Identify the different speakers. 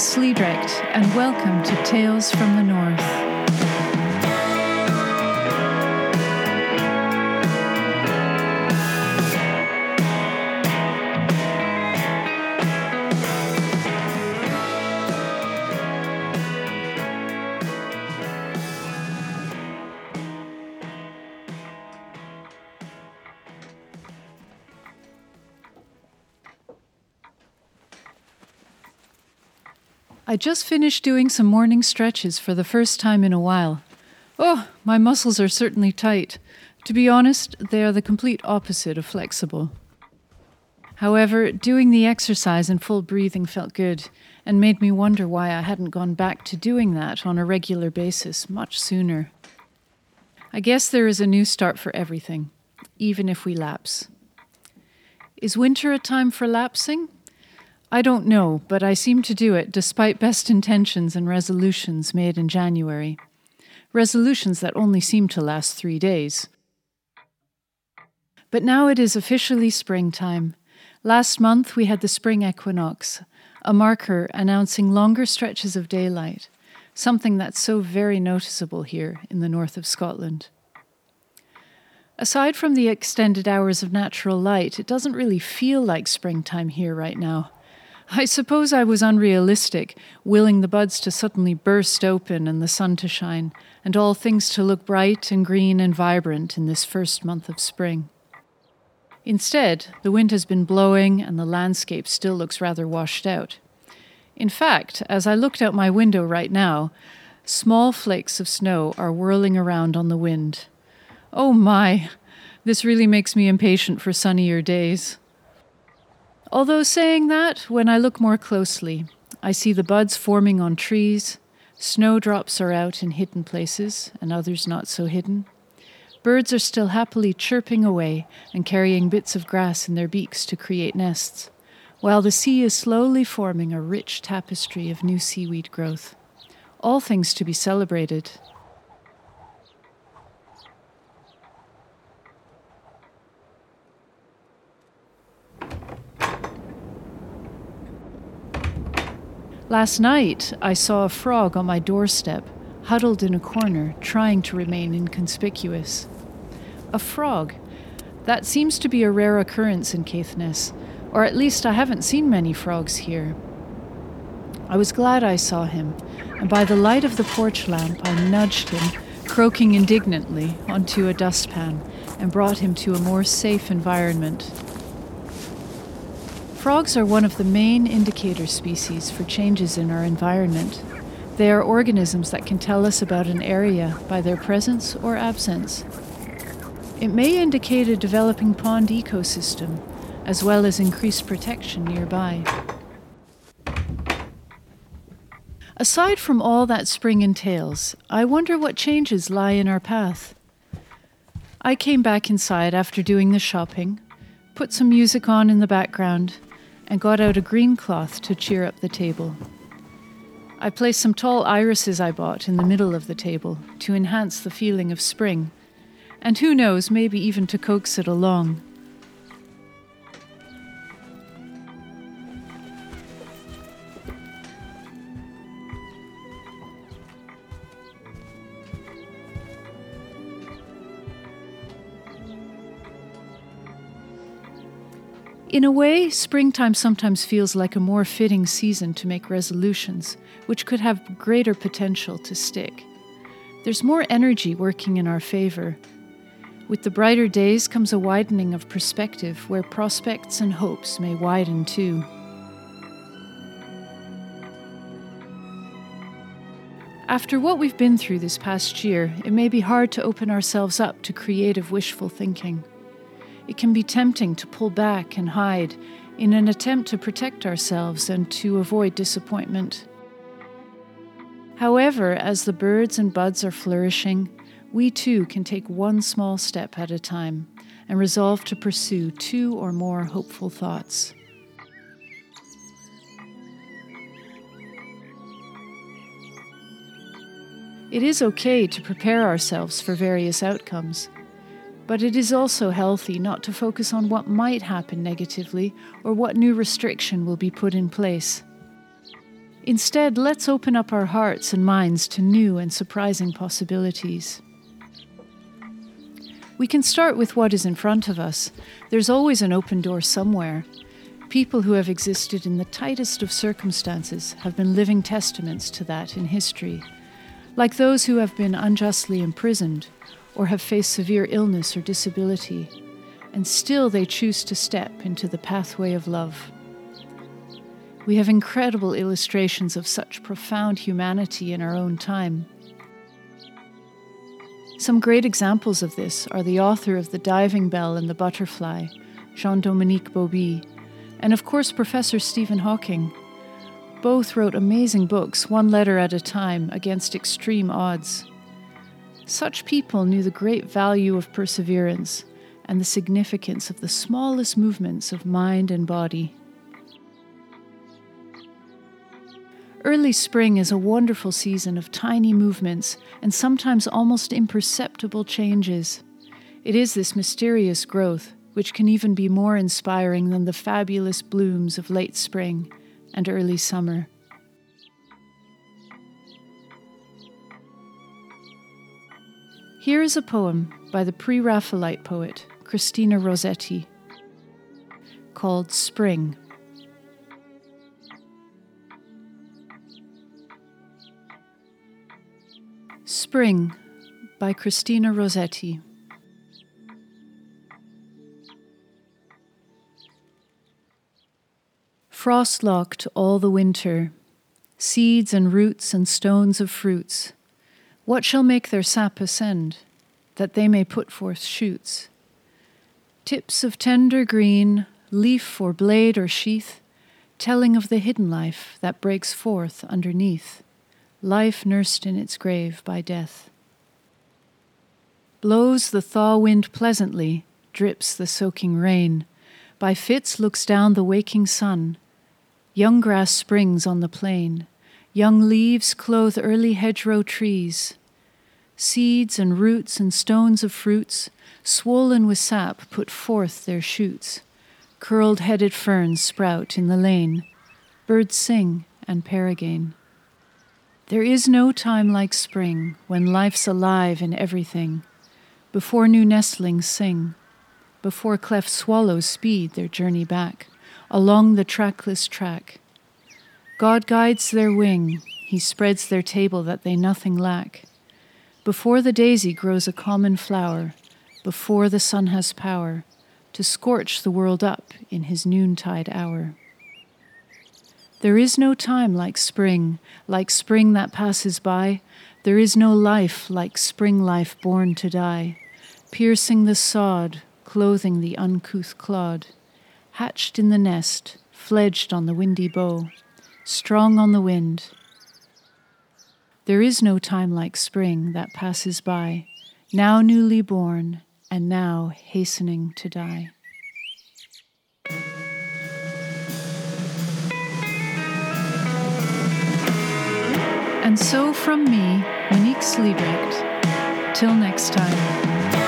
Speaker 1: Alex Sliedrecht, and welcome to Tales from the North. I just finished doing some morning stretches for the first time in a while. Oh, my muscles are certainly tight. To be honest, they are the complete opposite of flexible. However, doing the exercise and full breathing felt good and made me wonder why I hadn't gone back to doing that on a regular basis much sooner. I guess there is a new start for everything, even if we lapse. Is winter a time for lapsing? I don't know, but I seem to do it despite best intentions and resolutions made in January. Resolutions that only seem to last three days. But now it is officially springtime. Last month we had the spring equinox, a marker announcing longer stretches of daylight, something that's so very noticeable here in the north of Scotland. Aside from the extended hours of natural light, it doesn't really feel like springtime here right now. I suppose I was unrealistic, willing the buds to suddenly burst open and the sun to shine, and all things to look bright and green and vibrant in this first month of spring. Instead, the wind has been blowing and the landscape still looks rather washed out. In fact, as I looked out my window right now, small flakes of snow are whirling around on the wind. Oh my! This really makes me impatient for sunnier days. Although saying that, when I look more closely, I see the buds forming on trees, snowdrops are out in hidden places, and others not so hidden. Birds are still happily chirping away and carrying bits of grass in their beaks to create nests, while the sea is slowly forming a rich tapestry of new seaweed growth. All things to be celebrated, Last night, I saw a frog on my doorstep, huddled in a corner, trying to remain inconspicuous. A frog. That seems to be a rare occurrence in Caithness, or at least I haven't seen many frogs here. I was glad I saw him, and by the light of the porch lamp, I nudged him, croaking indignantly, onto a dustpan and brought him to a more safe environment. Frogs are one of the main indicator species for changes in our environment. They are organisms that can tell us about an area by their presence or absence. It may indicate a developing pond ecosystem, as well as increased protection nearby. Aside from all that spring entails, I wonder what changes lie in our path. I came back inside after doing the shopping, put some music on in the background, and got out a green cloth to cheer up the table. I placed some tall irises I bought in the middle of the table to enhance the feeling of spring, and who knows, maybe even to coax it along. In a way, springtime sometimes feels like a more fitting season to make resolutions, which could have greater potential to stick. There's more energy working in our favor. With the brighter days comes a widening of perspective where prospects and hopes may widen too. After what we've been through this past year, it may be hard to open ourselves up to creative wishful thinking. It can be tempting to pull back and hide in an attempt to protect ourselves and to avoid disappointment. However, as the birds and buds are flourishing, we too can take one small step at a time and resolve to pursue two or more hopeful thoughts. It is okay to prepare ourselves for various outcomes. But it is also healthy not to focus on what might happen negatively or what new restriction will be put in place. Instead, let's open up our hearts and minds to new and surprising possibilities. We can start with what is in front of us. There's always an open door somewhere. People who have existed in the tightest of circumstances have been living testaments to that in history, like those who have been unjustly imprisoned or have faced severe illness or disability, and still they choose to step into the pathway of love. We have incredible illustrations of such profound humanity in our own time. Some great examples of this are the author of The Diving Bell and the Butterfly, Jean Dominique Bauby, and of course Professor Stephen Hawking. Both wrote amazing books, one letter at a time, against extreme odds. Such people knew the great value of perseverance and the significance of the smallest movements of mind and body. Early spring is a wonderful season of tiny movements and sometimes almost imperceptible changes. It is this mysterious growth which can even be more inspiring than the fabulous blooms of late spring and early summer. Here is a poem by the pre Raphaelite poet Christina Rossetti called Spring. Spring by Christina Rossetti. Frost locked all the winter, seeds and roots and stones of fruits. What shall make their sap ascend, that they may put forth shoots? Tips of tender green, leaf or blade or sheath, telling of the hidden life that breaks forth underneath life nursed in its grave by death. Blows the thaw wind pleasantly, drips the soaking rain. By fits looks down the waking sun. Young grass springs on the plain. Young leaves clothe early hedgerow trees. Seeds and roots and stones of fruits, swollen with sap, put forth their shoots. Curled headed ferns sprout in the lane. Birds sing and pair again. There is no time like spring when life's alive in everything. Before new nestlings sing, before cleft swallows speed their journey back along the trackless track. God guides their wing, He spreads their table that they nothing lack. Before the daisy grows a common flower, before the sun has power to scorch the world up in his noontide hour. There is no time like spring, like spring that passes by. There is no life like spring life born to die, piercing the sod, clothing the uncouth clod, hatched in the nest, fledged on the windy bough, strong on the wind. There is no time like spring that passes by, now newly born and now hastening to die. And so from me, Monique Sliedrecht, till next time.